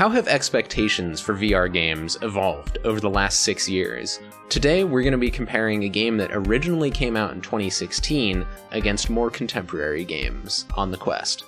How have expectations for VR games evolved over the last six years? Today, we're going to be comparing a game that originally came out in 2016 against more contemporary games on the Quest.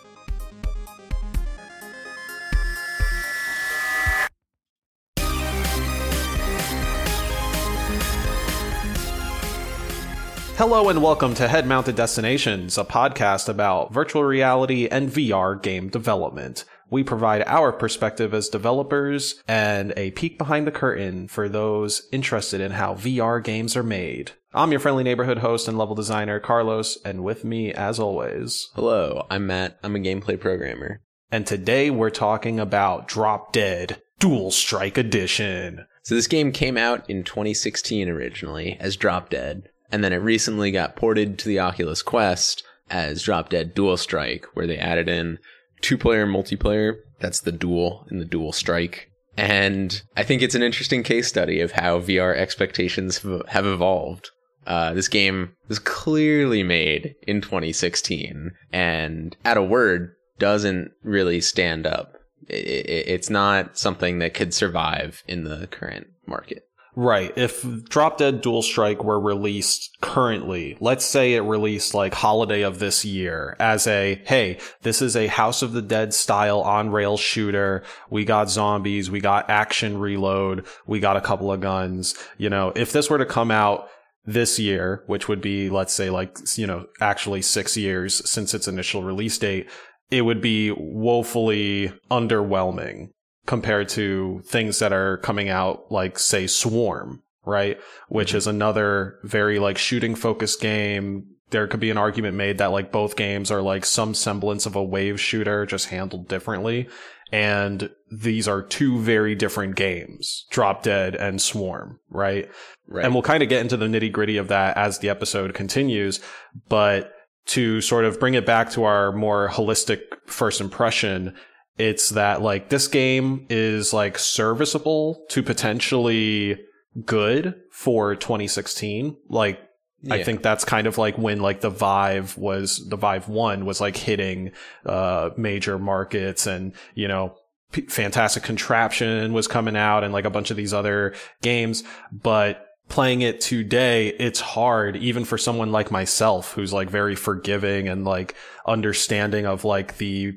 Hello and welcome to Head Mounted Destinations, a podcast about virtual reality and VR game development. We provide our perspective as developers and a peek behind the curtain for those interested in how VR games are made. I'm your friendly neighborhood host and level designer, Carlos, and with me, as always. Hello, I'm Matt. I'm a gameplay programmer. And today we're talking about Drop Dead Dual Strike Edition. So, this game came out in 2016 originally as Drop Dead, and then it recently got ported to the Oculus Quest as Drop Dead Dual Strike, where they added in two player multiplayer. That's the duel in the dual strike. And I think it's an interesting case study of how VR expectations have evolved. Uh, this game was clearly made in 2016 and at a word doesn't really stand up. It, it, it's not something that could survive in the current market. Right. If Drop Dead Dual Strike were released currently, let's say it released like holiday of this year as a, hey, this is a House of the Dead style on rail shooter. We got zombies. We got action reload. We got a couple of guns. You know, if this were to come out this year, which would be, let's say like, you know, actually six years since its initial release date, it would be woefully underwhelming compared to things that are coming out like say Swarm, right? Which mm-hmm. is another very like shooting focused game. There could be an argument made that like both games are like some semblance of a wave shooter just handled differently. And these are two very different games, Drop Dead and Swarm, right? right. And we'll kind of get into the nitty gritty of that as the episode continues. But to sort of bring it back to our more holistic first impression, it's that like this game is like serviceable to potentially good for 2016. Like yeah. I think that's kind of like when like the Vive was the Vive 1 was like hitting uh major markets and you know P- fantastic contraption was coming out and like a bunch of these other games but playing it today it's hard even for someone like myself who's like very forgiving and like understanding of like the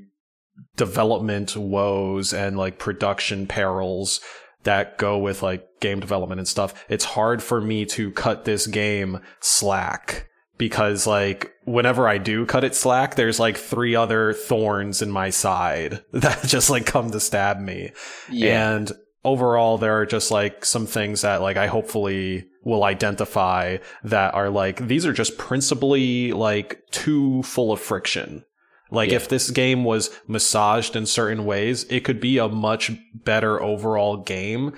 development woes and like production perils that go with like game development and stuff. It's hard for me to cut this game slack because like whenever I do cut it slack, there's like three other thorns in my side that just like come to stab me. Yeah. And overall, there are just like some things that like I hopefully will identify that are like, these are just principally like too full of friction like yeah. if this game was massaged in certain ways, it could be a much better overall game,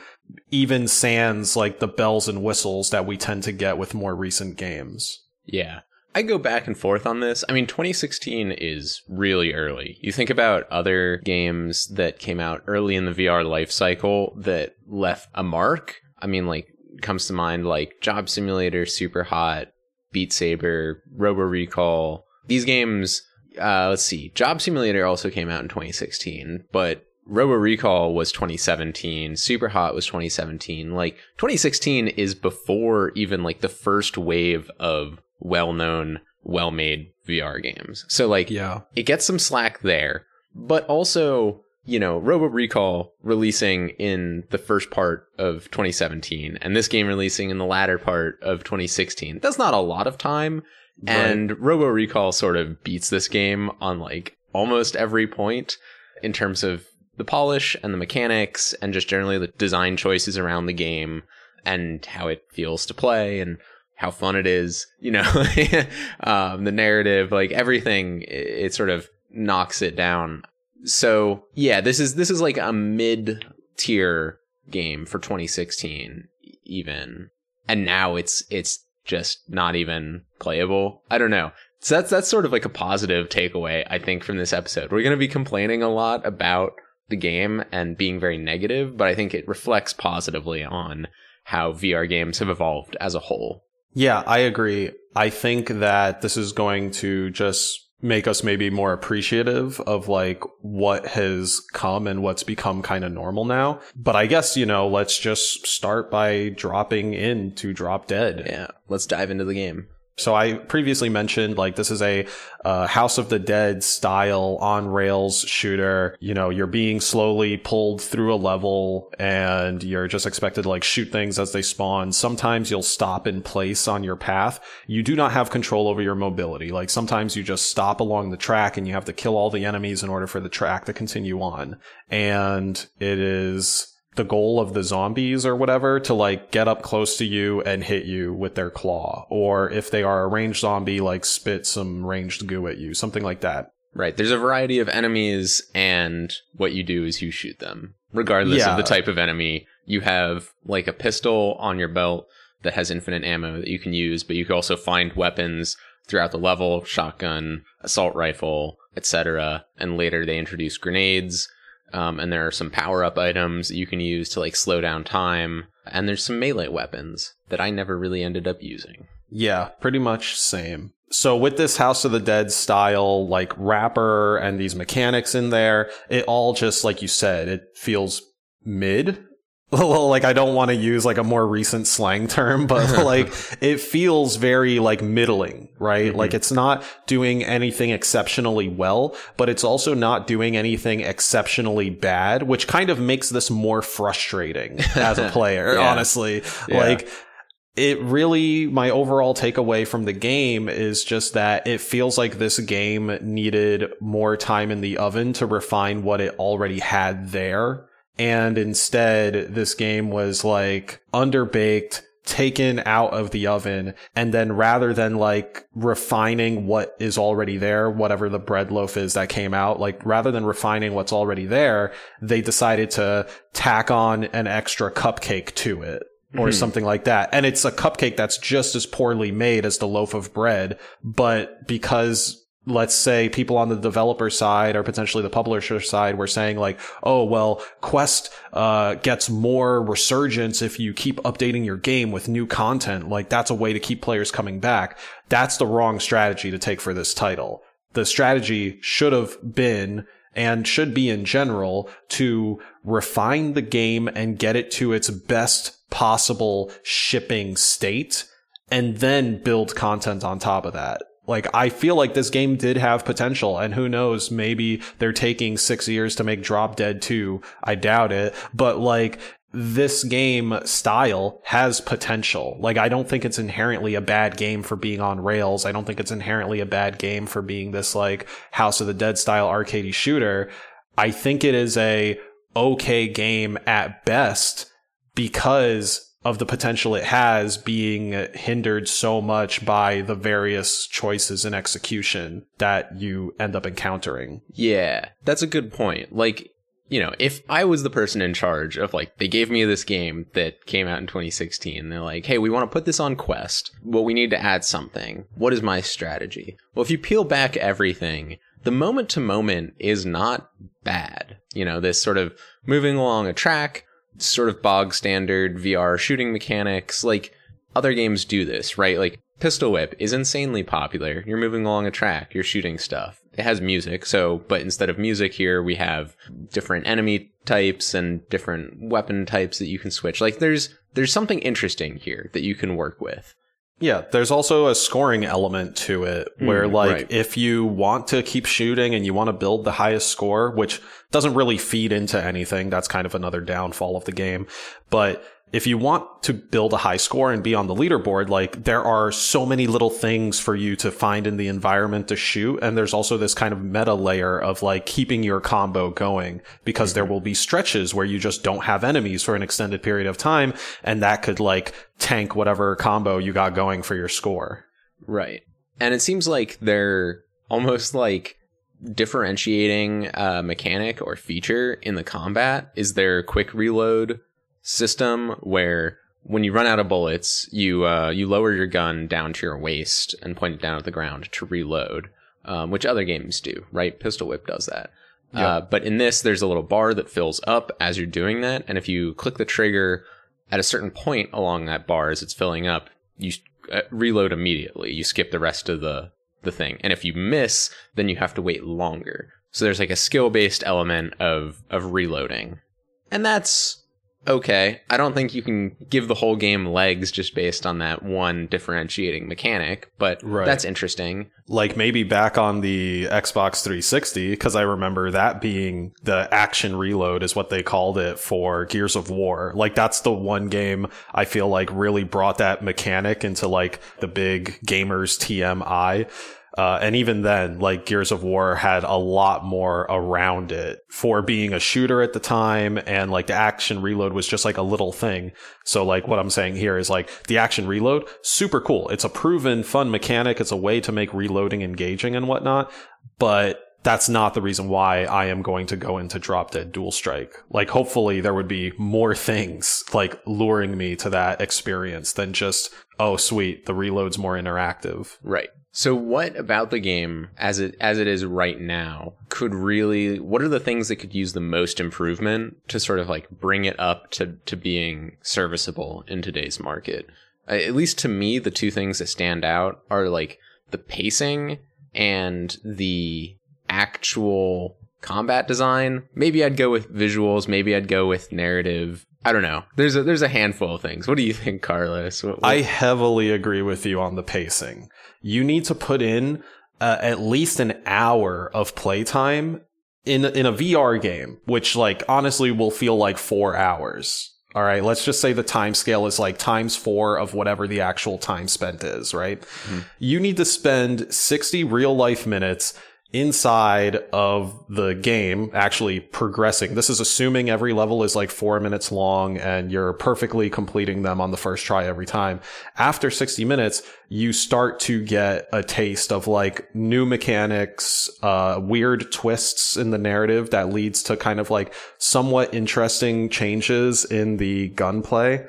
even sans like the bells and whistles that we tend to get with more recent games. Yeah. I go back and forth on this. I mean, 2016 is really early. You think about other games that came out early in the VR life cycle that left a mark. I mean, like, comes to mind like Job Simulator, Super Hot, Beat Saber, Robo Recall. These games uh, let's see. Job Simulator also came out in 2016, but Robo Recall was 2017. Super Hot was 2017. Like 2016 is before even like the first wave of well-known, well-made VR games. So like, yeah, it gets some slack there, but also you know, Robo Recall releasing in the first part of 2017 and this game releasing in the latter part of 2016. That's not a lot of time. And Robo Recall sort of beats this game on like almost every point in terms of the polish and the mechanics and just generally the design choices around the game and how it feels to play and how fun it is, you know, um, the narrative, like everything, it, it sort of knocks it down. So yeah, this is this is like a mid tier game for 2016 even, and now it's it's just not even playable. I don't know. So that's that's sort of like a positive takeaway I think from this episode. We're going to be complaining a lot about the game and being very negative, but I think it reflects positively on how VR games have evolved as a whole. Yeah, I agree. I think that this is going to just make us maybe more appreciative of like what has come and what's become kind of normal now. But I guess, you know, let's just start by dropping in to Drop Dead. Yeah, let's dive into the game. So I previously mentioned like this is a uh, House of the Dead style on rails shooter. You know, you're being slowly pulled through a level and you're just expected to like shoot things as they spawn. Sometimes you'll stop in place on your path. You do not have control over your mobility. Like sometimes you just stop along the track and you have to kill all the enemies in order for the track to continue on. And it is the goal of the zombies or whatever to like get up close to you and hit you with their claw. Or if they are a ranged zombie, like spit some ranged goo at you, something like that. Right. There's a variety of enemies, and what you do is you shoot them. Regardless Yeah. of the type of enemy, you have like a pistol on your belt that has infinite ammo that you can use, but you can also find weapons throughout the level shotgun, assault rifle, etc. And later they introduce grenades. Um, and there are some power up items that you can use to like slow down time. And there's some melee weapons that I never really ended up using. Yeah, pretty much same. So with this House of the Dead style, like wrapper and these mechanics in there, it all just, like you said, it feels mid. Like I don't want to use like a more recent slang term, but like it feels very like middling, right? Mm-hmm. Like it's not doing anything exceptionally well, but it's also not doing anything exceptionally bad, which kind of makes this more frustrating as a player, Yeah. honestly. Yeah. Like it really my overall takeaway from the game is just that it feels like this game needed more time in the oven to refine what it already had there and instead this game was like underbaked taken out of the oven and then rather than like refining what is already there whatever the bread loaf is that came out like rather than refining what's already there they decided to tack on an extra cupcake to it or hmm. something like that. And it's a cupcake that's just as poorly made as the loaf of bread, but because let's say people on the developer side or potentially the publisher side were saying like, oh, well, Quest, uh, gets more resurgence if you keep updating your game with new content. Like that's a way to keep players coming back. That's the wrong strategy to take for this title. The strategy should have been and should be in general to refine the game and get it to its best possible shipping state and then build content on top of that. Like, I feel like this game did have potential, and who knows, maybe they're taking six years to make Drop Dead 2. I doubt it. But, like, this game style has potential. Like, I don't think it's inherently a bad game for being on rails. I don't think it's inherently a bad game for being this, like, House of the Dead style arcadey shooter. I think it is a okay game at best because of the potential it has being hindered so much by the various choices and execution that you end up encountering. Yeah, that's a good point. Like, you know, if I was the person in charge of like they gave me this game that came out in 2016, they're like, "Hey, we want to put this on Quest. Well, we need to add something. What is my strategy?" Well, if you peel back everything, the moment to moment is not bad. You know, this sort of moving along a track, sort of bog standard VR shooting mechanics, like other games do this, right? Like Pistol Whip is insanely popular. You're moving along a track, you're shooting stuff. It has music, so but instead of music here we have different enemy types and different weapon types that you can switch. Like there's there's something interesting here that you can work with. Yeah, there's also a scoring element to it where Mm, like right. if you want to keep shooting and you want to build the highest score, which doesn't really feed into anything, that's kind of another downfall of the game. But if you want to build a high score and be on the leaderboard, like there are so many little things for you to find in the environment to shoot. And there's also this kind of meta layer of like keeping your combo going because there will be stretches where you just don't have enemies for an extended period of time. And that could like tank whatever combo you got going for your score. Right. And it seems like they're almost like differentiating uh, mechanic or feature in the combat is their quick reload system where when you run out of bullets, you uh, you lower your gun down to your waist and point it down at the ground to reload, um, which other games do, right? Pistol Whip does that. Uh, but in this, there's a little bar that fills up as you're doing that, and if you click the trigger at a certain point along that bar as it's filling up, you uh, reload immediately. You skip the rest of the the thing. And if you miss, then you have to wait longer. So there's like a skill based element of of reloading. And that's okay. I don't think you can give the whole game legs just based on that one differentiating mechanic, but Right. that's interesting. like maybe back on the Xbox 360 because I remember that being the action reload is what they called it for Gears of War. Like that's the one game I feel like really brought that mechanic into like the big gamers TMI. Uh, and even then, like Gears of War had a lot more around it for being a shooter at the time. And like the action reload was just like a little thing. So like what I'm saying here is like the action reload, super cool. It's a proven fun mechanic. It's a way to make reloading engaging and whatnot. But that's not the reason why I am going to go into Drop Dead Dual Strike. Like hopefully there would be more things like luring me to that experience than just, oh sweet, the reload's more interactive. Right. So what about the game as it as it is right now could really what are the things that could use the most improvement to sort of like bring it up to to being serviceable in today's market? At least to me the two things that stand out are like the pacing and the actual combat design. Maybe I'd go with visuals, maybe I'd go with narrative. I don't know. There's a there's a handful of things. What do you think, Carlos? What, what- I heavily agree with you on the pacing. You need to put in uh, at least an hour of playtime in in a VR game, which like honestly will feel like 4 hours. All right, let's just say the time scale is like times 4 of whatever the actual time spent is, right? You need to spend 60 real life minutes inside of the game actually progressing. This is assuming every level is like four minutes long and you're perfectly completing them on the first try every time. After 60 minutes, you start to get a taste of like new mechanics, uh, weird twists in the narrative that leads to kind of like somewhat interesting changes in the gunplay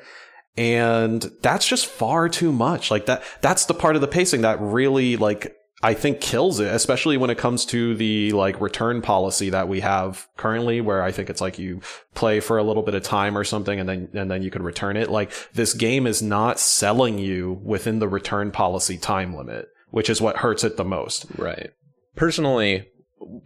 and that's just far too much like that that's the part of the pacing that really like I think kills it, especially when it comes to the like return policy that we have currently, where I think it's like you play for a little bit of time or something and then, and then you can return it. Like this game is not selling you within the return policy time limit, which is what hurts it the most. Right. Personally,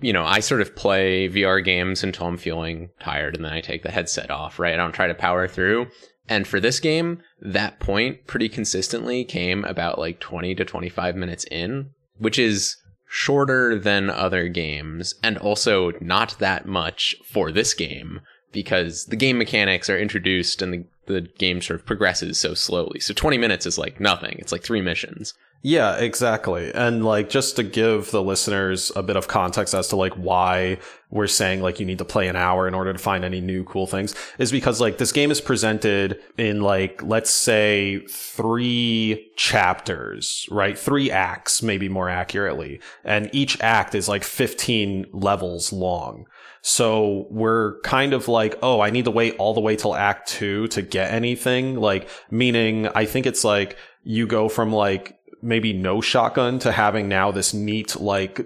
you know, I sort of play VR games until I'm feeling tired and then I take the headset off, right? I don't try to power through. And for this game, that point pretty consistently came about like 20 to 25 minutes in, which is shorter than other games and also not that much for this game because the game mechanics are introduced and the, the game sort of progresses so slowly. So 20 minutes is like nothing. It's like three missions. Yeah, exactly. And like just to give the listeners a bit of context as to like why we're saying like you need to play an hour in order to find any new cool things is because like this game is presented in like let's say 3 chapters, right? 3 acts maybe more accurately. And each act is like 15 levels long. So we're kind of like, oh, I need to wait all the way till act 2 to get anything, like meaning I think it's like you go from like maybe no shotgun to having now this neat like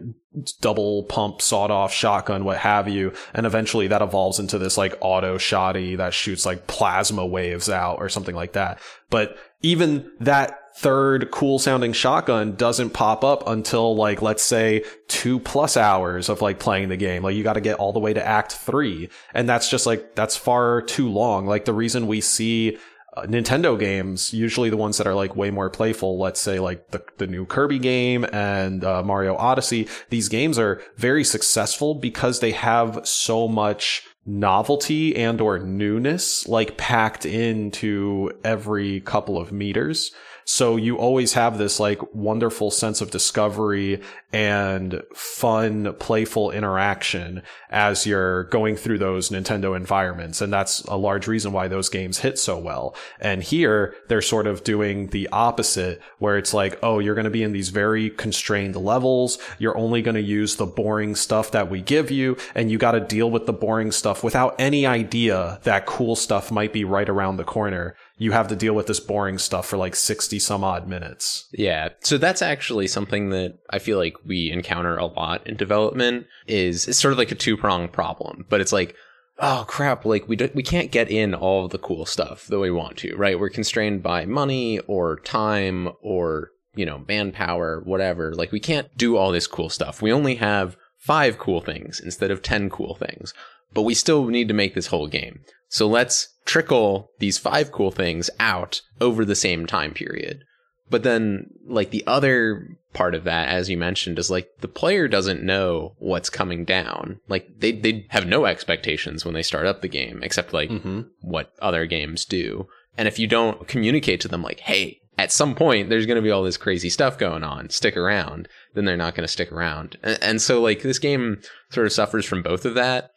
double pump sawed off shotgun what have you. And eventually that evolves into this like auto shotty that shoots like plasma waves out or something like that. But even that third cool sounding shotgun doesn't pop up until like let's say two plus hours of like playing the game. Like you got to get all the way to act three. And that's just like that's far too long. Like the reason we see Nintendo games, usually the ones that are like way more playful, let's say like the, the new Kirby game and uh, Mario Odyssey, these games are very successful because they have so much novelty and or newness like packed into every couple of meters. So you always have this like wonderful sense of discovery and fun, playful interaction as you're going through those Nintendo environments. And that's a large reason why those games hit so well. And here they're sort of doing the opposite where it's like, oh, you're going to be in these very constrained levels. You're only going to use the boring stuff that we give you. And you got to deal with the boring stuff without any idea that cool stuff might be right around the corner you have to deal with this boring stuff for like 60 some odd minutes. Yeah. So that's actually something that I feel like we encounter a lot in development is it's sort of like a two-pronged problem, but it's like oh crap, like we do, we can't get in all the cool stuff that we want to, right? We're constrained by money or time or you know, manpower, whatever. Like we can't do all this cool stuff. We only have five cool things instead of 10 cool things. But we still need to make this whole game. So let's trickle these five cool things out over the same time period. But then, like, the other part of that, as you mentioned, is like the player doesn't know what's coming down. Like, they, they have no expectations when they start up the game, except like Mm-hmm. what other games do. And if you don't communicate to them, like, hey, at some point there's going to be all this crazy stuff going on, stick around, then they're not going to stick around. And, and so, like, this game sort of suffers from both of that.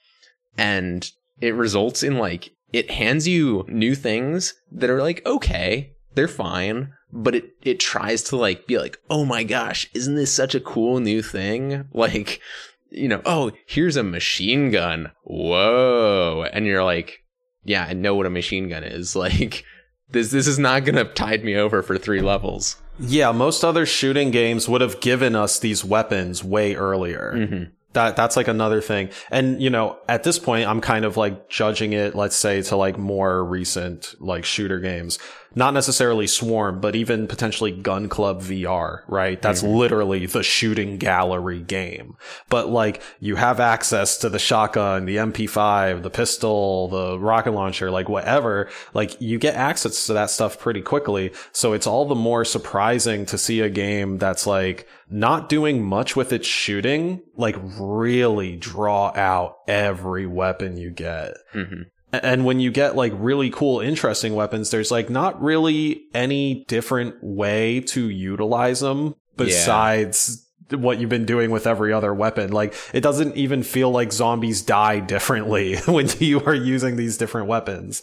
And it results in, like, it hands you new things that are like, okay, they're fine. But it, it tries to like be like, oh my gosh, isn't this such a cool new thing? Like, you know, oh, here's a machine gun. Whoa. And you're like, yeah, I know what a machine gun is. Like this this is not gonna tide me over for three levels. Yeah, most other shooting games would have given us these weapons way earlier. Mm-hmm. That that's like another thing. And you know, at this point I'm kind of like judging it, let's say, to like more recent like shooter games. Not necessarily Swarm, but even potentially Gun Club VR, right? That's literally the shooting gallery game. But like you have access to the shotgun, the MP5, the pistol, the rocket launcher, like whatever. Like you get access to that stuff pretty quickly. So it's all the more surprising to see a game that's like not doing much with its shooting, like really draw out every weapon you get. Mm-hmm. And when you get like really cool, interesting weapons, there's like not really any different way to utilize them besides what you've been doing with every other weapon. Like it doesn't even feel like zombies die differently when you are using these different weapons.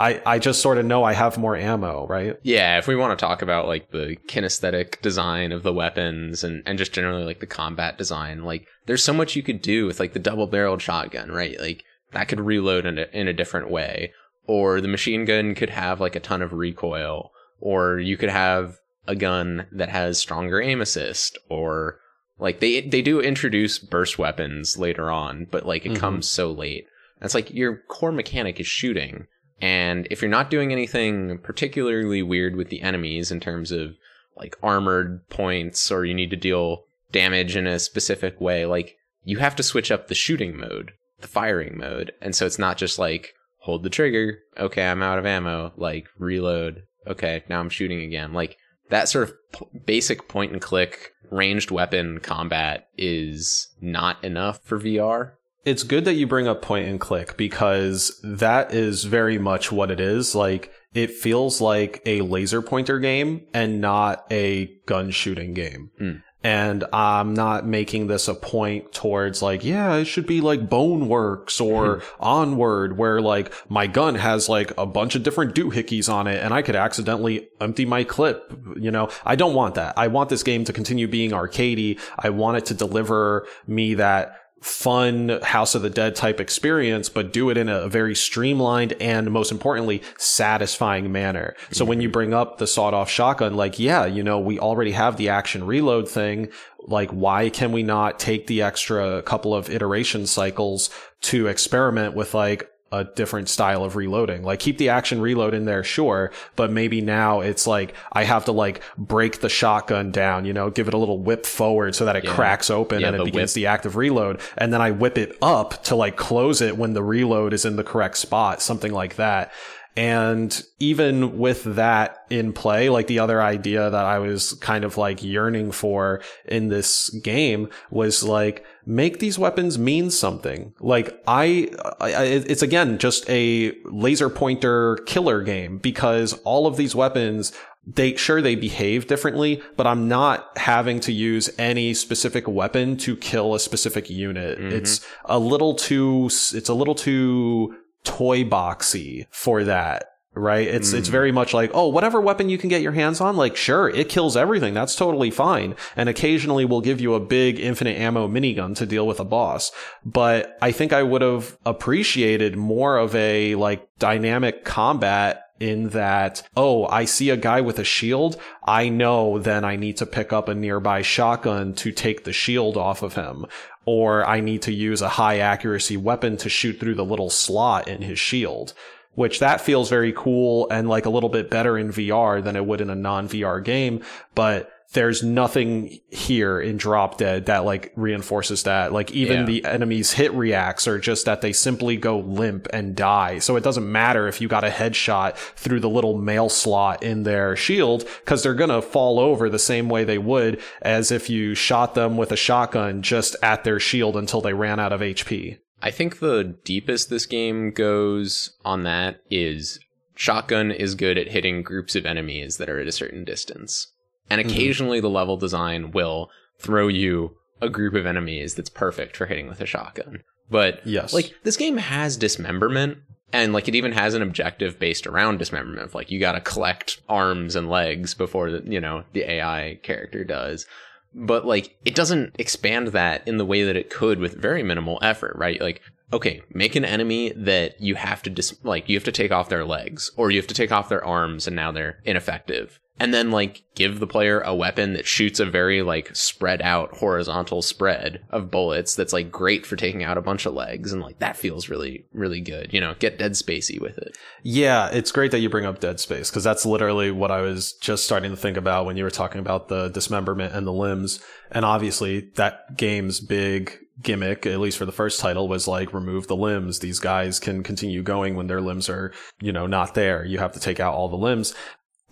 I, I just sort of know I have more ammo, right? Yeah, if we want to talk about like the kinesthetic design of the weapons and, and just generally like the combat design, like there's so much you could do with like the double barreled shotgun, right? Like that could reload in a, in a different way. Or the machine gun could have like a ton of recoil. Or you could have a gun that has stronger aim assist. Or like they they do introduce burst weapons later on, but like it Mhm. comes so late. And it's like your core mechanic is shooting. And if you're not doing anything particularly weird with the enemies in terms of like armored points or you need to deal damage in a specific way, like you have to switch up the shooting mode, the firing mode. And so it's not just like hold the trigger, okay, I'm out of ammo, like reload, okay, now I'm shooting again. Like that sort of p- basic point and click ranged weapon combat is not enough for VR. It's good that you bring up point and click because that is very much what it is. Like it feels like a laser pointer game and not a gun shooting game. Hmm. And I'm not making this a point towards like, yeah, it should be like Boneworks or hmm. Onward, where like my gun has like a bunch of different doohickeys on it and I could accidentally empty my clip. You know, I don't want that. I want this game to continue being arcadey. I want it to deliver me that fun House of the Dead type experience, but do it in a very streamlined and most importantly, satisfying manner. So when you bring up the sawed off shotgun, like, yeah, you know, we already have the action reload thing. Like, why can we not take the extra couple of iteration cycles to experiment with like, a different style of reloading. Like keep the action reload in there, sure, but maybe now it's like I have to like break the shotgun down, you know, give it a little whip forward so that it Yeah. cracks open Yeah, and it the begins whip. the active reload. And then I whip it up to like close it when the reload is in the correct spot, something like that. And even with that in play, like the other idea that I was kind of like yearning for in this game was like, make these weapons mean something. Like I, I, it's again just a laser pointer killer game because all of these weapons they sure they behave differently, but I'm not having to use any specific weapon to kill a specific unit. Mm-hmm. It's a little too it's a little too toy boxy for that. Right? It's it's hmm. very much like, oh, whatever weapon you can get your hands on, like sure, it kills everything. That's totally fine. And occasionally we'll give you a big infinite ammo minigun to deal with a boss. But I think I would have appreciated more of a like dynamic combat in that, oh, I see a guy with a shield. I know then I need to pick up a nearby shotgun to take the shield off of him. Or I need to use a high accuracy weapon to shoot through the little slot in his shield. Which that feels very cool and like a little bit better in VR than it would in a non VR game. But there's nothing here in Drop Dead that like reinforces that. Like even Yeah. the enemy's hit reacts are just that they simply go limp and die. So it doesn't matter if you got a headshot through the little mail slot in their shield because they're gonna fall over the same way they would as if you shot them with a shotgun just at their shield until they ran out of HP. I think the deepest this game goes on that is shotgun is good at hitting groups of enemies that are at a certain distance. And Mhm. occasionally the level design will throw you a group of enemies that's perfect for hitting with a shotgun. But Yes. like this game has dismemberment and like it even has an objective based around dismemberment of like you got to collect arms and legs before the, you know the AI character does but like it doesn't expand that in the way that it could with very minimal effort right like okay make an enemy that you have to dis- like you have to take off their legs or you have to take off their arms and now they're ineffective and then like give the player a weapon that shoots a very like spread out horizontal spread of bullets that's like great for taking out a bunch of legs and like that feels really really good you know get dead spacey with it Yeah, it's great that you bring up Dead Space because that's literally what I was just starting to think about when you were talking about the dismemberment and the limbs. And obviously, that game's big gimmick, at least for the first title, was like remove the limbs. These guys can continue going when their limbs are, you know, not there. You have to take out all the limbs.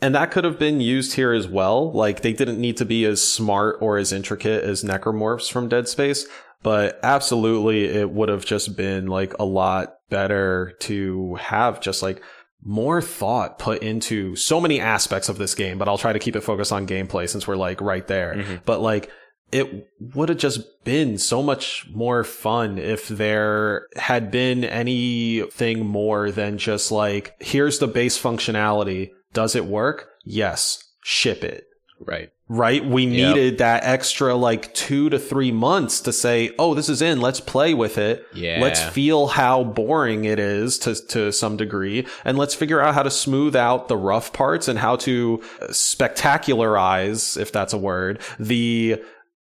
And that could have been used here as well. Like they didn't need to be as smart or as intricate as necromorphs from Dead Space, but absolutely it would have just been like a lot better to have just like more thought put into so many aspects of this game, but I'll try to keep it focused on gameplay since we're like right there. Mhm. But like it would have just been so much more fun if there had been anything more than just like, here's the base functionality. Does it work? Yes. Ship it right right? We Yep. needed that extra like two to three months to say, oh, this is in, let's play with it. yeah Let's feel how boring it is to, to some degree. And let's figure out how to smooth out the rough parts and how to uh, spectacularize, if that's a word, the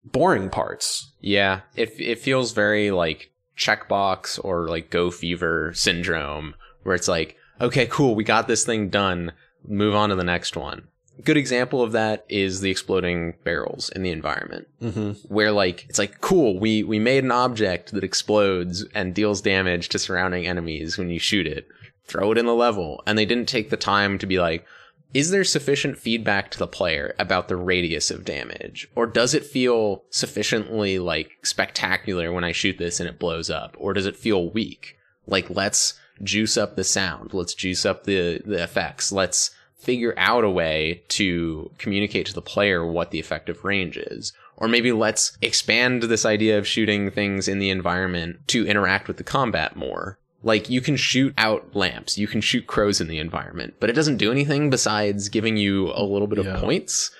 boring parts. Yeah, it it feels very like checkbox or like Go Fever syndrome, where it's like, okay, cool, we got this thing done. Move on to the next one. Good example of that is the exploding barrels in the environment, Mm-hmm. where like it's like, cool, we we made an object that explodes and deals damage to surrounding enemies when you shoot it. Throw it in the level, and they didn't take the time to be like, is there sufficient feedback to the player about the radius of damage? Or does it feel sufficiently like spectacular when i shoot this and it blows up? Or does it feel weak? Like let's juice up the sound. Let's juice up the the effects. Let's figure out a way to communicate to the player what the effective range is. Or maybe let's expand this idea of shooting things in the environment to interact with the combat more. Like you can shoot out lamps, you can shoot crows in the environment, but it doesn't do anything besides giving you a little bit of points.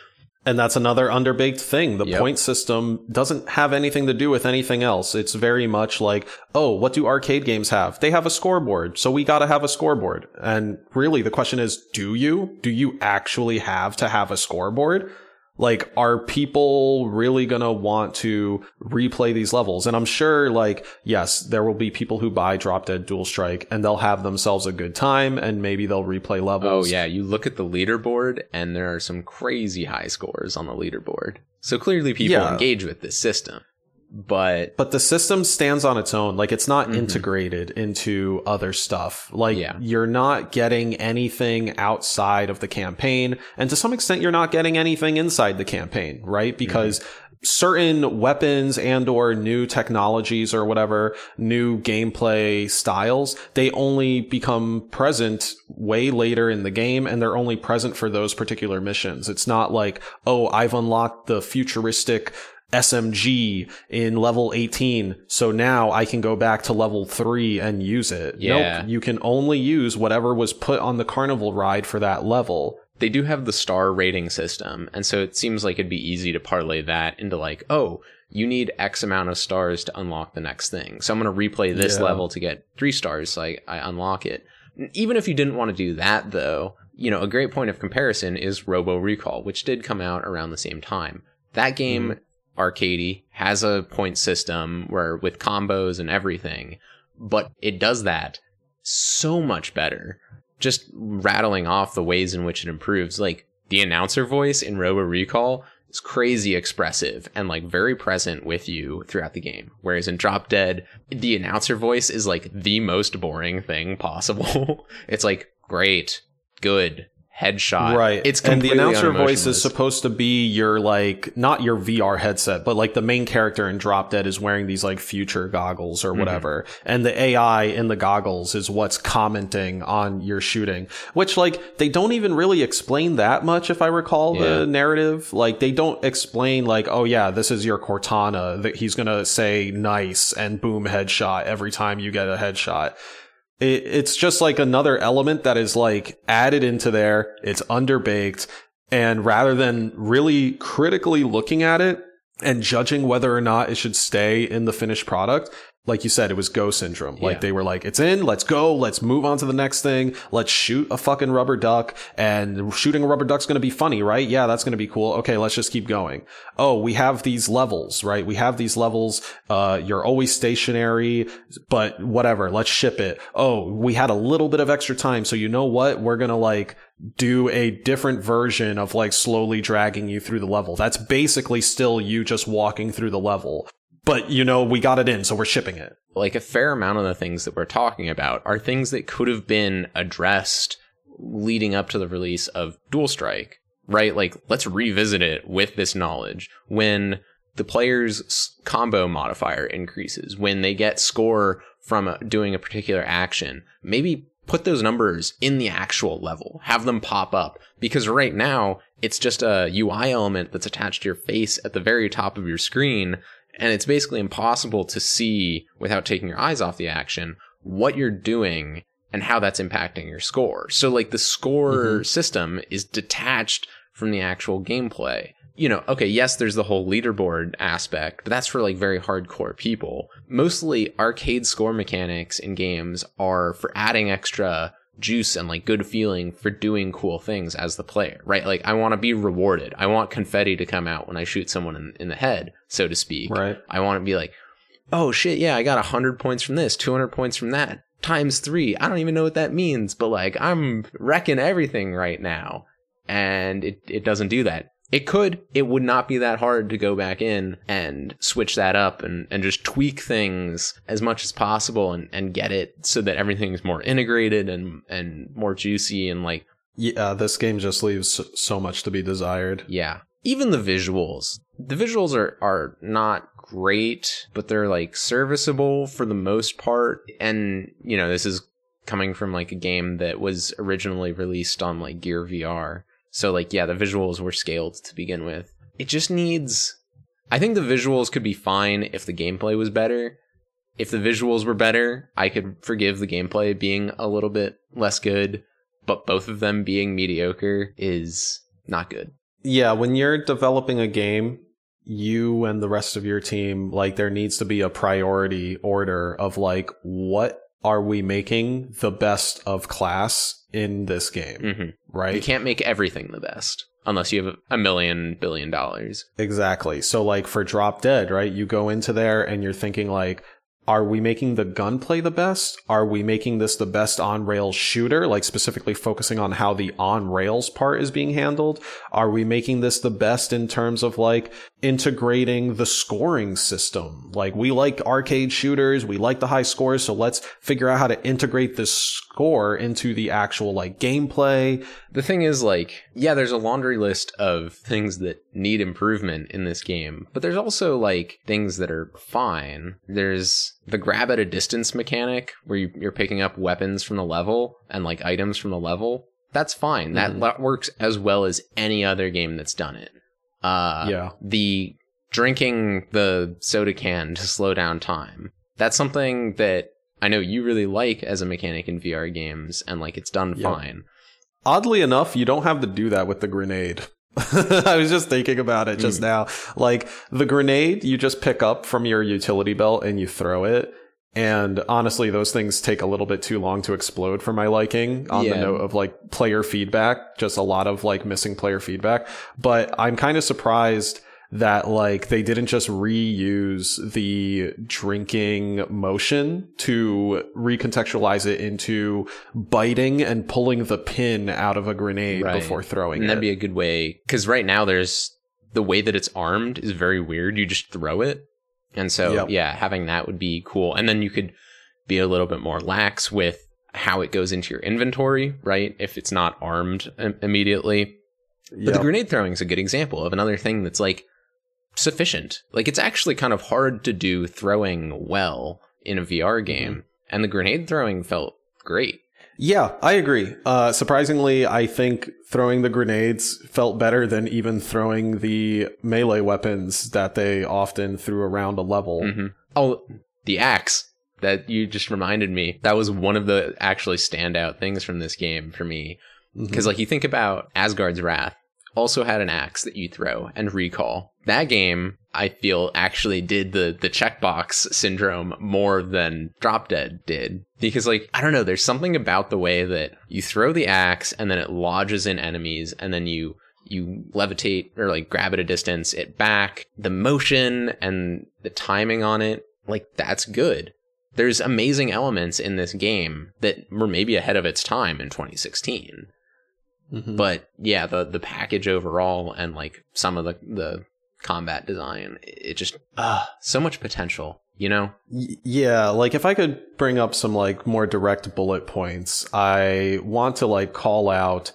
And that's another underbaked thing. The Yep. point system doesn't have anything to do with anything else. It's very much like, oh, what do arcade games have? They have a scoreboard, so we gotta have a scoreboard. And really, the question is, do you? Do you actually have to have a scoreboard? Like, are people really gonna want to replay these levels? And I'm sure, like, yes, there will be people who buy Drop Dead Dual Strike and they'll have themselves a good time and maybe they'll replay levels. Oh yeah, you look at the leaderboard and there are some crazy high scores on the leaderboard. So clearly people Yeah. engage with this system. But But the system stands on its own. Like it's not Mhm. integrated into other stuff. Like Yeah. you're not getting anything outside of the campaign. And to some extent, you're not getting anything inside the campaign, right? Because certain weapons and or new technologies or whatever, new gameplay styles, they only become present way later in the game and they're only present for those particular missions. It's not like, oh, I've unlocked the futuristic SMG in level 18. So now I can go back to level 3 and use it. Yeah. Nope. You can only use whatever was put on the carnival ride for that level. they do have the star rating system, and so it seems like it'd be easy to parlay that into like, oh, you need X amount of stars to unlock the next thing. So I'm going to replay this Yeah. level to get three stars, so I, I unlock it. Even if you didn't want to do that, though, you know, a great point of comparison is Robo Recall, which did come out around the same time. That game, hmm. Arcadey, has a point system where with combos and everything, but it does that so much better just rattling off the ways in which it improves like the announcer voice in robo recall is crazy expressive and like very present with you throughout the game. Whereas in Drop Dead, the announcer voice is like the most boring thing possible. it's like great, good, headshot. Right. It's and the announcer voice is supposed to be your like not your VR headset, but like the main character in Drop Dead is wearing these like future goggles Mm-hmm. or whatever. And the AI in the goggles is what's commenting on your shooting. Which like they don't even really explain that much if I recall Yeah. the narrative. Like they don't explain like, oh yeah, this is your Cortana that he's gonna say nice and boom headshot every time you get a headshot it, it's just like another element that is like added into there. It's underbaked. And rather than really critically looking at it and judging whether or not it should stay in the finished product, like you said, it was go syndrome. Yeah. Like they were like, it's in, let's go, let's move on to the next thing. Let's shoot a fucking rubber duck and shooting a rubber duck's going to be funny, right? Yeah, that's going to be cool. Okay, let's just keep going. Oh, we have these levels, right? We have these levels. Uh, you're always stationary, but whatever, let's ship it. Oh, we had a little bit of extra time. So you know what? We're going to like do a different version of like slowly dragging you through the level. That's basically still you just walking through the level. But you know, we got it in, so we're shipping it. like a fair amount of the things that we're talking about are things that could have been addressed leading up to the release of Dual Strike, right? Like, let's revisit it with this knowledge. When the player's combo modifier increases, when they get score from doing a particular action, maybe put those numbers in the actual level, have them pop up. Because right now, it's just a UI element that's attached to your face at the very top of your screen and it's basically impossible to see without taking your eyes off the action what you're doing and how that's impacting your score. So like the score Mhm. system is detached from the actual gameplay. You know, okay, yes, there's the whole leaderboard aspect, but that's for like very hardcore people. Mostly arcade score mechanics in games are for adding extra juice and like good feeling for doing cool things as the player, right? Like I want to be rewarded. I want confetti to come out when I shoot someone in, in the head, so to speak. Right. I want to be like, oh shit, yeah, I got 100 points from this, 200 points from that, times three. I don't even know what that means, but like I'm wrecking everything right now. And it, it doesn't do that. It could. It would not be that hard to go back in and switch that up and, and just tweak things as much as possible and, and get it so that everything's more integrated and, and more juicy and like Yeah, uh, this game just leaves so- so much to be desired. yeah. Even the visuals. The visuals are are not great, but they're like serviceable for the most part. And, you know, this is coming from like a game that was originally released on like Gear VR. So like yeah, the visuals were scaled to begin with. It just needs I think the visuals could be fine if the gameplay was better. If the visuals were better, I could forgive the gameplay being a little bit less good, but both of them being mediocre is not good. Yeah, when you're developing a game, you and the rest of your team, like there needs to be a priority order of like what are we making the best of class in this game, hmm You can't make everything the best unless you have a million billion dollars. Exactly. So like for Drop Dead, right? You go into there and you're thinking like are we making the gunplay the best? Are we making this the best on rails shooter? Like specifically focusing on how the on rails part is being handled? Are we making this the best in terms of like integrating the scoring system? Like we like arcade shooters, we like the high scores, so let's figure out how to integrate this score into the actual like gameplay. The thing is, like, yeah, there's a laundry list of things that need improvement in this game, but there's also, like, things that are fine. There's the grab at a distance mechanic where you, you're picking up weapons from the level and, like, items from the level. That's fine. That, Mhm. that works as well as any other game that's done it. Uh, yeah. the drinking the soda can to slow down time. That's something that I know you really like as a mechanic in VR games, and like it's done Yep. fine. Oddly enough, you don't have to do that with the grenade. I was just thinking about it just Mm. now. Like the grenade, you just pick up from your utility belt and you throw it. And honestly, those things take a little bit too long to explode for my liking on the note of like player feedback, just a lot of like missing player feedback. But I'm kind of surprised that like they didn't just reuse the drinking motion to recontextualize it into biting and pulling the pin out of a grenade Right. before throwing And it. that'd be a good way because right now there's the way that it's armed is very weird. You just throw it. And so, Yep. yeah, having that would be cool. And then you could be a little bit more lax with how it goes into your inventory, right? If it's not armed im- immediately. But the grenade throwing is a good example of another thing that's like sufficient. Like it's actually kind of hard to do throwing well in a VR game, and the grenade throwing felt great. Yeah, I agree. Uh, surprisingly, I think throwing the grenades felt better than even throwing the melee weapons that they often threw around a level. hmm Oh, the axe that you just reminded me. That was one of the actually standout things from this game for me. Because, like, you think about Asgard's Wrath, also had an axe that you throw and recall. That game, I feel, actually did the the checkbox syndrome more than Drop Dead did. Because, like, I don't know, there's something about the way that you throw the axe and then it lodges in enemies, and then you you levitate or like grab at a distance it back the motion and the timing on it like that's good there's amazing elements in this game that were maybe ahead of its time in 2016 Mhm. but yeah the the package overall and like some of the the combat design it just uh so much potential you know Y- Yeah, like if I could bring up some like more direct bullet points, I want to like call out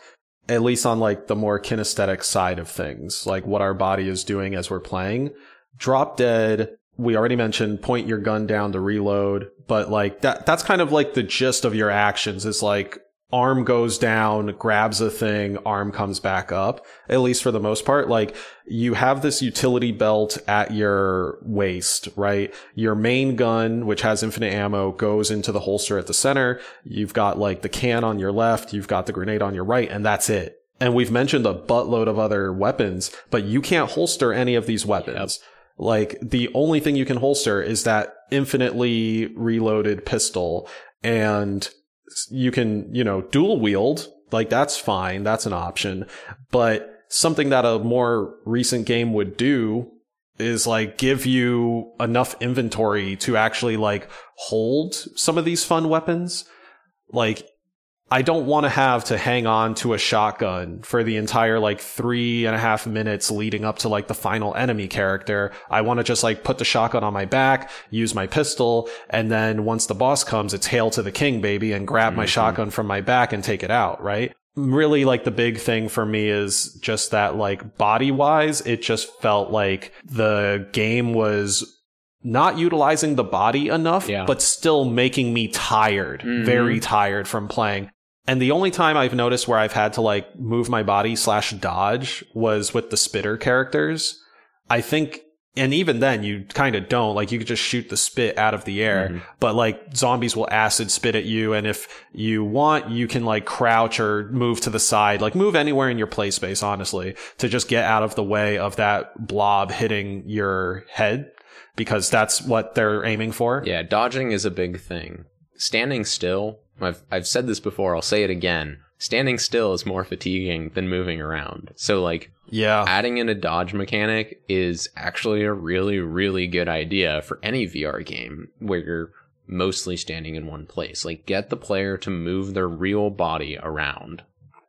at least on like the more kinesthetic side of things, like what our body is doing as we're playing. Drop Dead, we already mentioned point your gun down to reload, but like that that's kind of like the gist of your actions is like arm goes down, grabs a thing, arm comes back up, at least for the most part. Like you have this utility belt at your waist, right? Your main gun, which has infinite ammo, goes into the holster at the center. You've got like the can on your left, you've got the grenade on your right, and that's it. And we've mentioned a buttload of other weapons, but you can't holster any of these weapons. Like the only thing you can holster is that infinitely reloaded pistol and you can, you know, dual wield. Like that's fine. That's an option. But something that a more recent game would do is like give you enough inventory to actually like hold some of these fun weapons. Like I don't want to have to hang on to a shotgun for the entire like three and a half minutes leading up to like the final enemy character. I want to just like put the shotgun on my back, use my pistol, and then once the boss comes, it's hail to the king, baby, and grab my Mhm. shotgun from my back and take it out, right? Really, like the big thing for me is just that, like body wise, it just felt like the game was not utilizing the body enough, Yeah. but still making me tired, Mhm. very tired from playing. And the only time I've noticed where I've had to like move my body slash dodge was with the spitter characters. I think, and even then you kind of don't, like you could just shoot the spit out of the air, Mhm. but like zombies will acid spit at you. And if you want, you can like crouch or move to the side, like move anywhere in your play space, honestly, to just get out of the way of that blob hitting your head because that's what they're aiming for. Yeah, dodging is a big thing. Standing still, I've I've said this before, I'll say it again. Standing still is more fatiguing than moving around. So like Yeah. adding in a dodge mechanic is actually a really really good idea for any VR game where you're mostly standing in one place. Like get the player to move their real body around.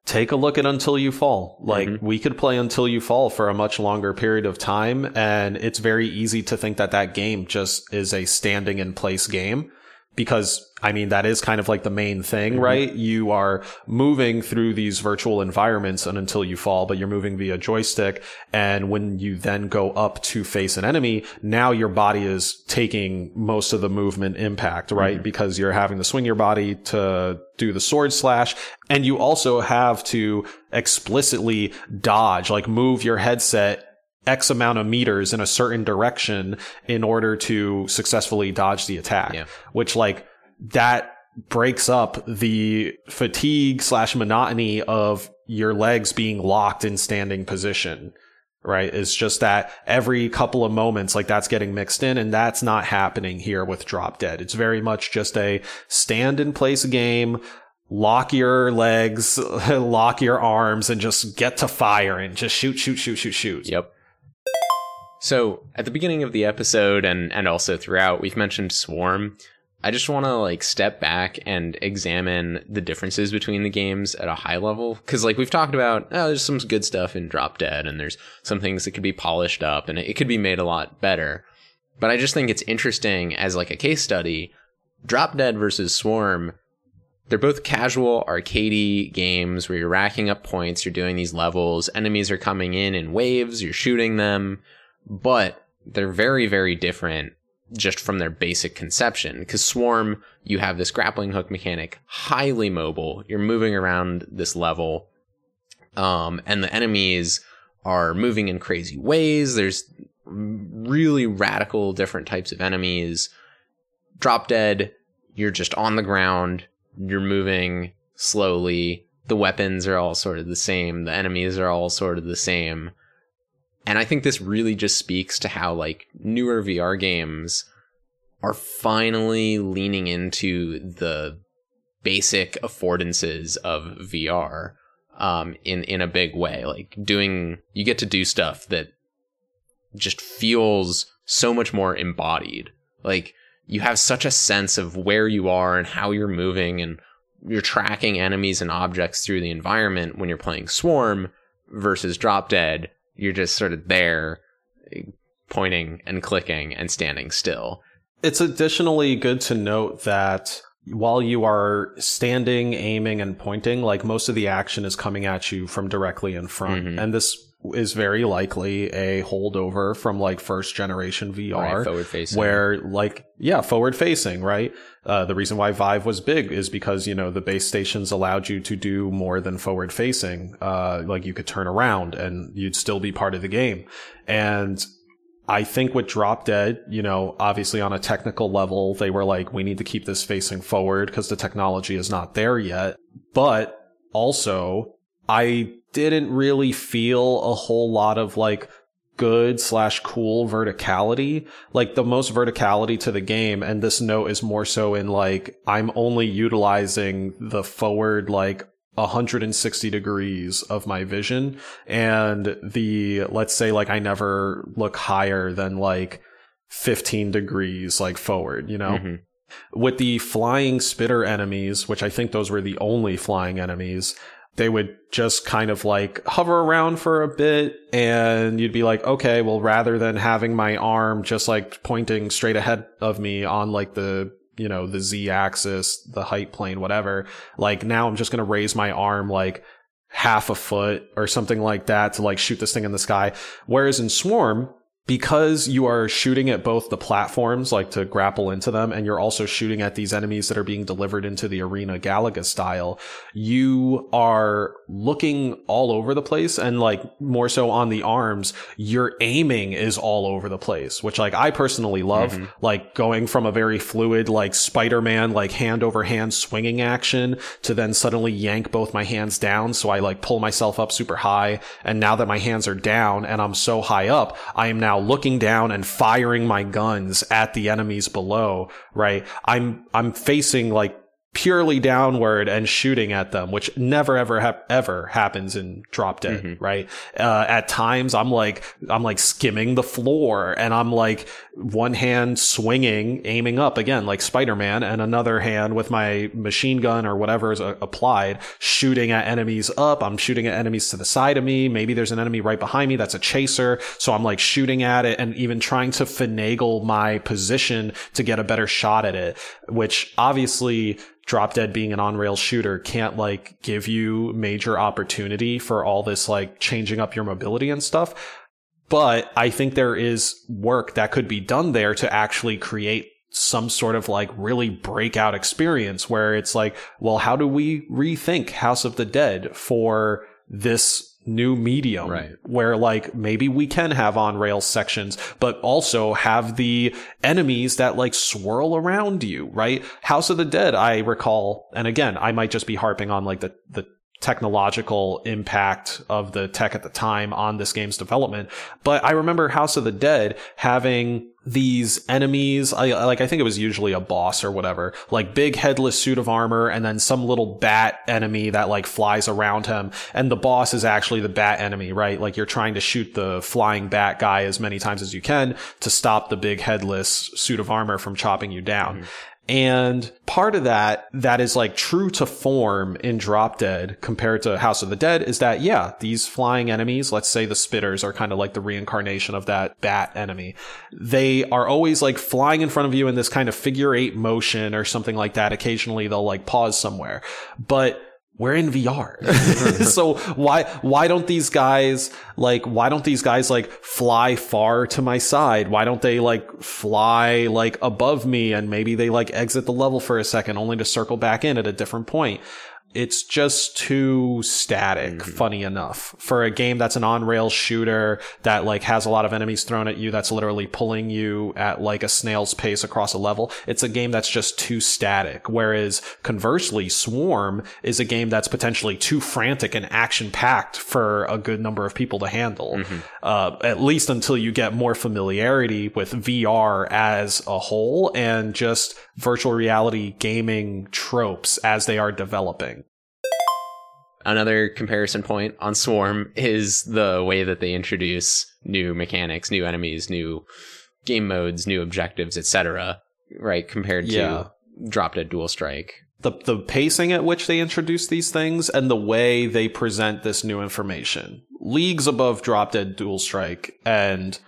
take a look at Until You Fall. Like Mhm. we could play Until You Fall for a much longer period of time and it's very easy to think that that game just is a standing in place game because I mean that is kind of like the main thing, Mhm. right? You are moving through these virtual environments and until you fall, but you're moving via joystick and when you then go up to face an enemy, now your body is taking most of the movement impact, right? Mhm. Because you're having to swing your body to do the sword slash and you also have to explicitly dodge, like move your headset X amount of meters in a certain direction in order to successfully dodge the attack. Yeah. Which like that breaks up the fatigue slash monotony of your legs being locked in standing position. Right. It's just that every couple of moments, like that's getting mixed in and that's not happening here with Drop Dead. It's very much just a stand in place game. Lock your legs, lock your arms and just get to fire and just shoot, shoot, shoot, shoot, shoot. Yep. So at the beginning of the episode and and also throughout, we've mentioned Swarm. I just want to like step back and examine the differences between the games at a high level. Cause like we've talked about, oh, there's some good stuff in Drop Dead and there's some things that could be polished up and it could be made a lot better. But I just think it's interesting as like a case study. Drop Dead versus Swarm, they're both casual arcadey games where you're racking up points, you're doing these levels, enemies are coming in in waves, you're shooting them, but they're very, very different just from their basic conception. Because Swarm, you have this grappling hook mechanic, highly mobile. You're moving around this level, um, and the enemies are moving in crazy ways. There's really radical different types of enemies. Drop Dead, you're just on the ground. You're moving slowly. The weapons are all sort of the same. The enemies are all sort of the same. And I think this really just speaks to how like newer VR games are finally leaning into the basic affordances of VR um, in in a big way. Like doing, you get to do stuff that just feels so much more embodied. Like you have such a sense of where you are and how you're moving, and you're tracking enemies and objects through the environment when you're playing Swarm versus Drop Dead you're just sort of there pointing and clicking and standing still. It's additionally good to note that while you are standing, aiming, and pointing, like most of the action is coming at you from directly in front. Mm-hmm. And this is very likely a holdover from like first generation VR, right, where like yeah, forward facing, right? Uh, the reason why Vive was big is because you know the base stations allowed you to do more than forward facing. Uh, like you could turn around and you'd still be part of the game, and I think with Drop Dead, you know, obviously on a technical level, they were like, we need to keep this facing forward because the technology is not there yet. But also, I didn't really feel a whole lot of like good slash cool verticality. Like the most verticality to the game, and this note is more so in like I'm only utilizing the forward like 160 degrees of my vision and the let's say like I never look higher than like 15 degrees like forward, you know? Mm-hmm. With the flying spitter enemies, which I think those were the only flying enemies, they would just kind of like hover around for a bit and you'd be like, okay, well, rather than having my arm just like pointing straight ahead of me on like the, you know, the Z axis, the height plane, whatever, like now I'm just going to raise my arm like half a foot or something like that to like shoot this thing in the sky. Whereas in Swarm, because you are shooting at both the platforms, like to grapple into them, and you're also shooting at these enemies that are being delivered into the arena Galaga style, you are looking all over the place and like more so on the arms, your aiming is all over the place, which like I personally love, mm-hmm. like going from a very fluid, like Spider-Man, like hand over hand swinging action to then suddenly yank both my hands down. So I like pull myself up super high. And now that my hands are down and I'm so high up, I am now now looking down and firing my guns at the enemies below, right? I'm, I'm facing like purely downward and shooting at them, which never ever ha- ever happens in Drop Dead, mm-hmm. right? Uh, at times I'm like I'm like skimming the floor and I'm like one hand swinging, aiming up again like Spider-Man and another hand with my machine gun or whatever is uh, applied shooting at enemies up. I'm shooting at enemies to the side of me. Maybe there's an enemy right behind me that's a chaser, so I'm like shooting at it and even trying to finagle my position to get a better shot at it, which obviously Drop Dead being an on rail shooter can't like give you major opportunity for all this like changing up your mobility and stuff. But I think there is work that could be done there to actually create some sort of like really breakout experience where it's like, well, how do we rethink House of the Dead for this new medium right. where like maybe we can have on rail sections but also have the enemies that like swirl around you right house of the dead i recall and again i might just be harping on like the the technological impact of the tech at the time on this game's development but i remember house of the dead having these enemies I, like i think it was usually a boss or whatever like big headless suit of armor and then some little bat enemy that like flies around him and the boss is actually the bat enemy right like you're trying to shoot the flying bat guy as many times as you can to stop the big headless suit of armor from chopping you down mm-hmm. And part of that, that is like true to form in Drop Dead compared to House of the Dead is that, yeah, these flying enemies, let's say the spitters are kind of like the reincarnation of that bat enemy. They are always like flying in front of you in this kind of figure eight motion or something like that. Occasionally they'll like pause somewhere, but we're in VR. so why why don't these guys like why don't these guys like fly far to my side? Why don't they like fly like above me and maybe they like exit the level for a second only to circle back in at a different point? It's just too static, mm-hmm. funny enough. For a game that's an on-rail shooter that like has a lot of enemies thrown at you, that's literally pulling you at like a snail's pace across a level. It's a game that's just too static. Whereas conversely, Swarm is a game that's potentially too frantic and action-packed for a good number of people to handle. Mm-hmm. Uh, at least until you get more familiarity with VR as a whole and just virtual reality gaming tropes as they are developing. Another comparison point on Swarm is the way that they introduce new mechanics, new enemies, new game modes, new objectives, etc. Right, compared yeah. to Drop Dead Dual Strike. The the pacing at which they introduce these things and the way they present this new information. Leagues above Drop Dead Dual Strike and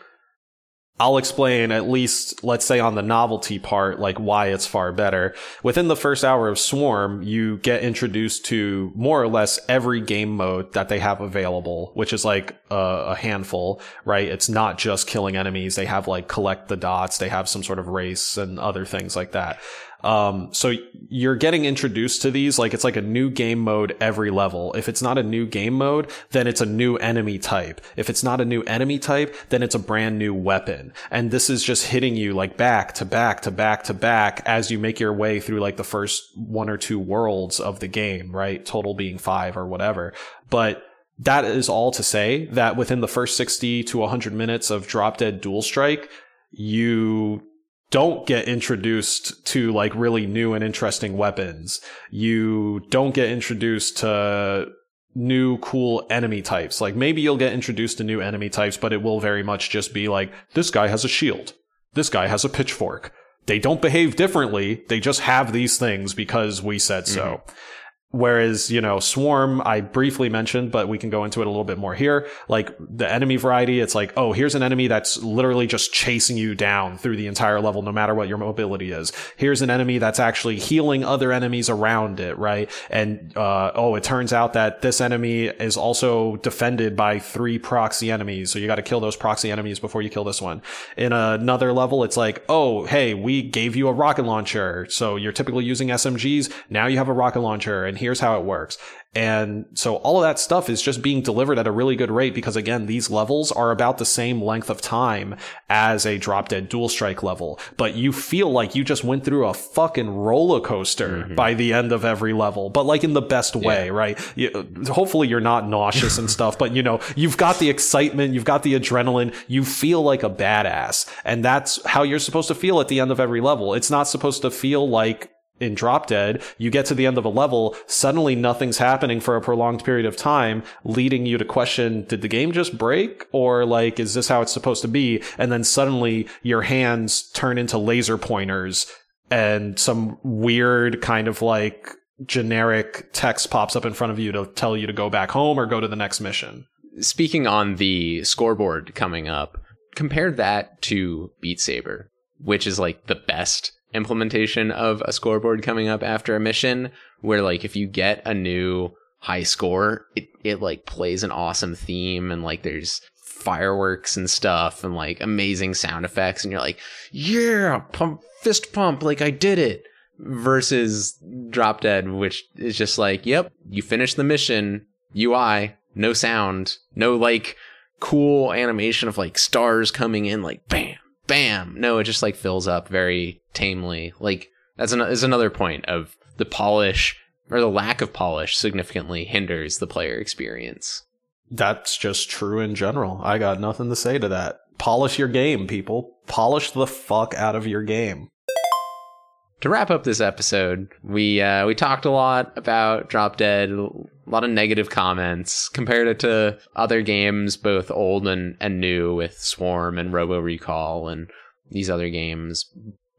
I'll explain at least, let's say on the novelty part, like why it's far better. Within the first hour of Swarm, you get introduced to more or less every game mode that they have available, which is like a, a handful, right? It's not just killing enemies. They have like collect the dots. They have some sort of race and other things like that. Um, so you're getting introduced to these like it's like a new game mode every level. If it's not a new game mode, then it's a new enemy type. If it's not a new enemy type, then it's a brand new weapon. And this is just hitting you like back to back to back to back as you make your way through like the first one or two worlds of the game, right? Total being five or whatever. But that is all to say that within the first 60 to 100 minutes of Drop Dead Dual Strike, you don't get introduced to like really new and interesting weapons. You don't get introduced to new cool enemy types. Like maybe you'll get introduced to new enemy types, but it will very much just be like, this guy has a shield. This guy has a pitchfork. They don't behave differently. They just have these things because we said so. Mm-hmm. Whereas, you know, Swarm, I briefly mentioned, but we can go into it a little bit more here. Like the enemy variety, it's like, oh, here's an enemy that's literally just chasing you down through the entire level, no matter what your mobility is. Here's an enemy that's actually healing other enemies around it, right? And, uh, oh, it turns out that this enemy is also defended by three proxy enemies. So you got to kill those proxy enemies before you kill this one. In another level, it's like, oh, hey, we gave you a rocket launcher. So you're typically using SMGs. Now you have a rocket launcher and here's how it works. And so all of that stuff is just being delivered at a really good rate because again, these levels are about the same length of time as a drop dead dual strike level, but you feel like you just went through a fucking roller coaster mm-hmm. by the end of every level, but like in the best way, yeah. right? You, hopefully you're not nauseous and stuff, but you know, you've got the excitement, you've got the adrenaline, you feel like a badass. And that's how you're supposed to feel at the end of every level. It's not supposed to feel like in Drop Dead, you get to the end of a level, suddenly nothing's happening for a prolonged period of time, leading you to question, did the game just break? Or like, is this how it's supposed to be? And then suddenly your hands turn into laser pointers and some weird kind of like generic text pops up in front of you to tell you to go back home or go to the next mission. Speaking on the scoreboard coming up, compare that to Beat Saber, which is like the best implementation of a scoreboard coming up after a mission where like if you get a new high score it, it like plays an awesome theme and like there's fireworks and stuff and like amazing sound effects and you're like yeah pump fist pump like i did it versus drop dead which is just like yep you finish the mission ui no sound no like cool animation of like stars coming in like bam bam. No, it just like fills up very tamely. Like that's an, is another point of the polish or the lack of polish significantly hinders the player experience. That's just true in general. I got nothing to say to that. Polish your game, people. Polish the fuck out of your game to wrap up this episode, we uh, we talked a lot about Drop Dead, a lot of negative comments, compared it to other games, both old and, and new, with Swarm and Robo Recall and these other games.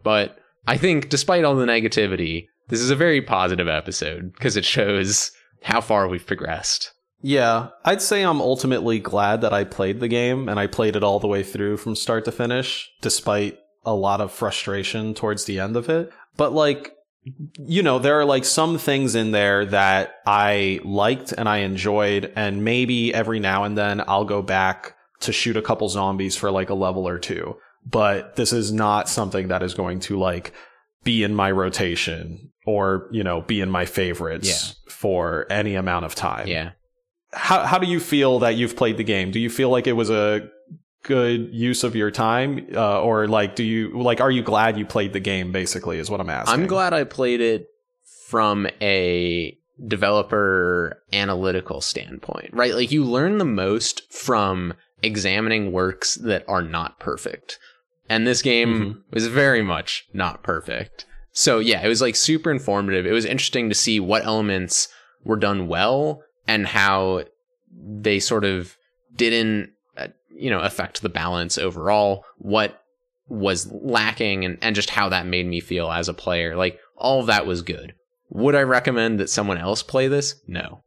But I think despite all the negativity, this is a very positive episode because it shows how far we've progressed. Yeah, I'd say I'm ultimately glad that I played the game and I played it all the way through from start to finish, despite a lot of frustration towards the end of it. But like, you know, there are like some things in there that I liked and I enjoyed, and maybe every now and then I'll go back to shoot a couple zombies for like a level or two. But this is not something that is going to like be in my rotation or, you know, be in my favorites Yeah. for any amount of time Yeah. how how do you feel that you've played the game? Do you feel like it was a good use of your time, uh, or like do you like are you glad you played the game? Basically, is what I'm asking. I'm glad I played it from a developer analytical standpoint, right? Like you learn the most from examining works that are not perfect. And this game was very much not perfect. So yeah, it was like super informative. It was interesting to see what elements were done well and how they sort of didn't uh, you know affect the balance overall what was lacking and, and just how that made me feel as a player like all of that was good would i recommend that someone else play this no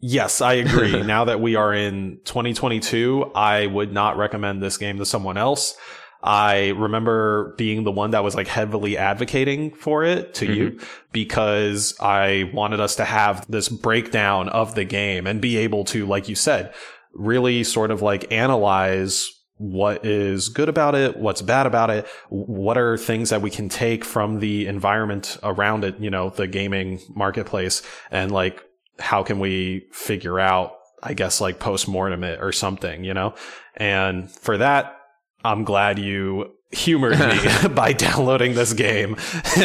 Yes, I agree. now that we are in 2022, I would not recommend this game to someone else. I remember being the one that was like heavily advocating for it to you mm-hmm. because I wanted us to have this breakdown of the game and be able to, like you said, really sort of like analyze what is good about it, what's bad about it, what are things that we can take from the environment around it, you know, the gaming marketplace, and like how can we figure out, I guess, like post mortem it or something, you know? And for that, I'm glad you humored me by downloading this game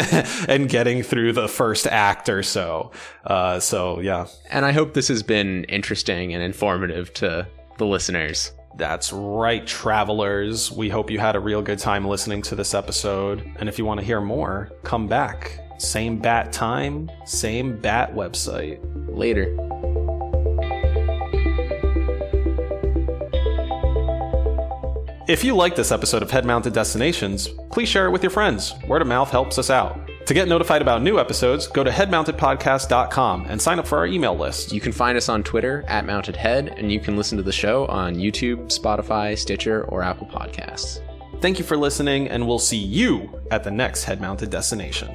and getting through the first act or so. Uh, so yeah, and i hope this has been interesting and informative to the listeners that's right, travelers. We hope you had a real good time listening to this episode. And if you want to hear more, come back. Same bat time, same bat website. later If you like this episode of Head Mounted Destinations, please share it with your friends. Word of mouth helps us out. To get notified about new episodes, go to headmountedpodcast.com and sign up for our email list. you can find us on twitter at mounted head and you can listen to the show on youtube spotify stitcher or apple podcasts Thank you for listening, and we'll see you at the next Head Mounted Destination.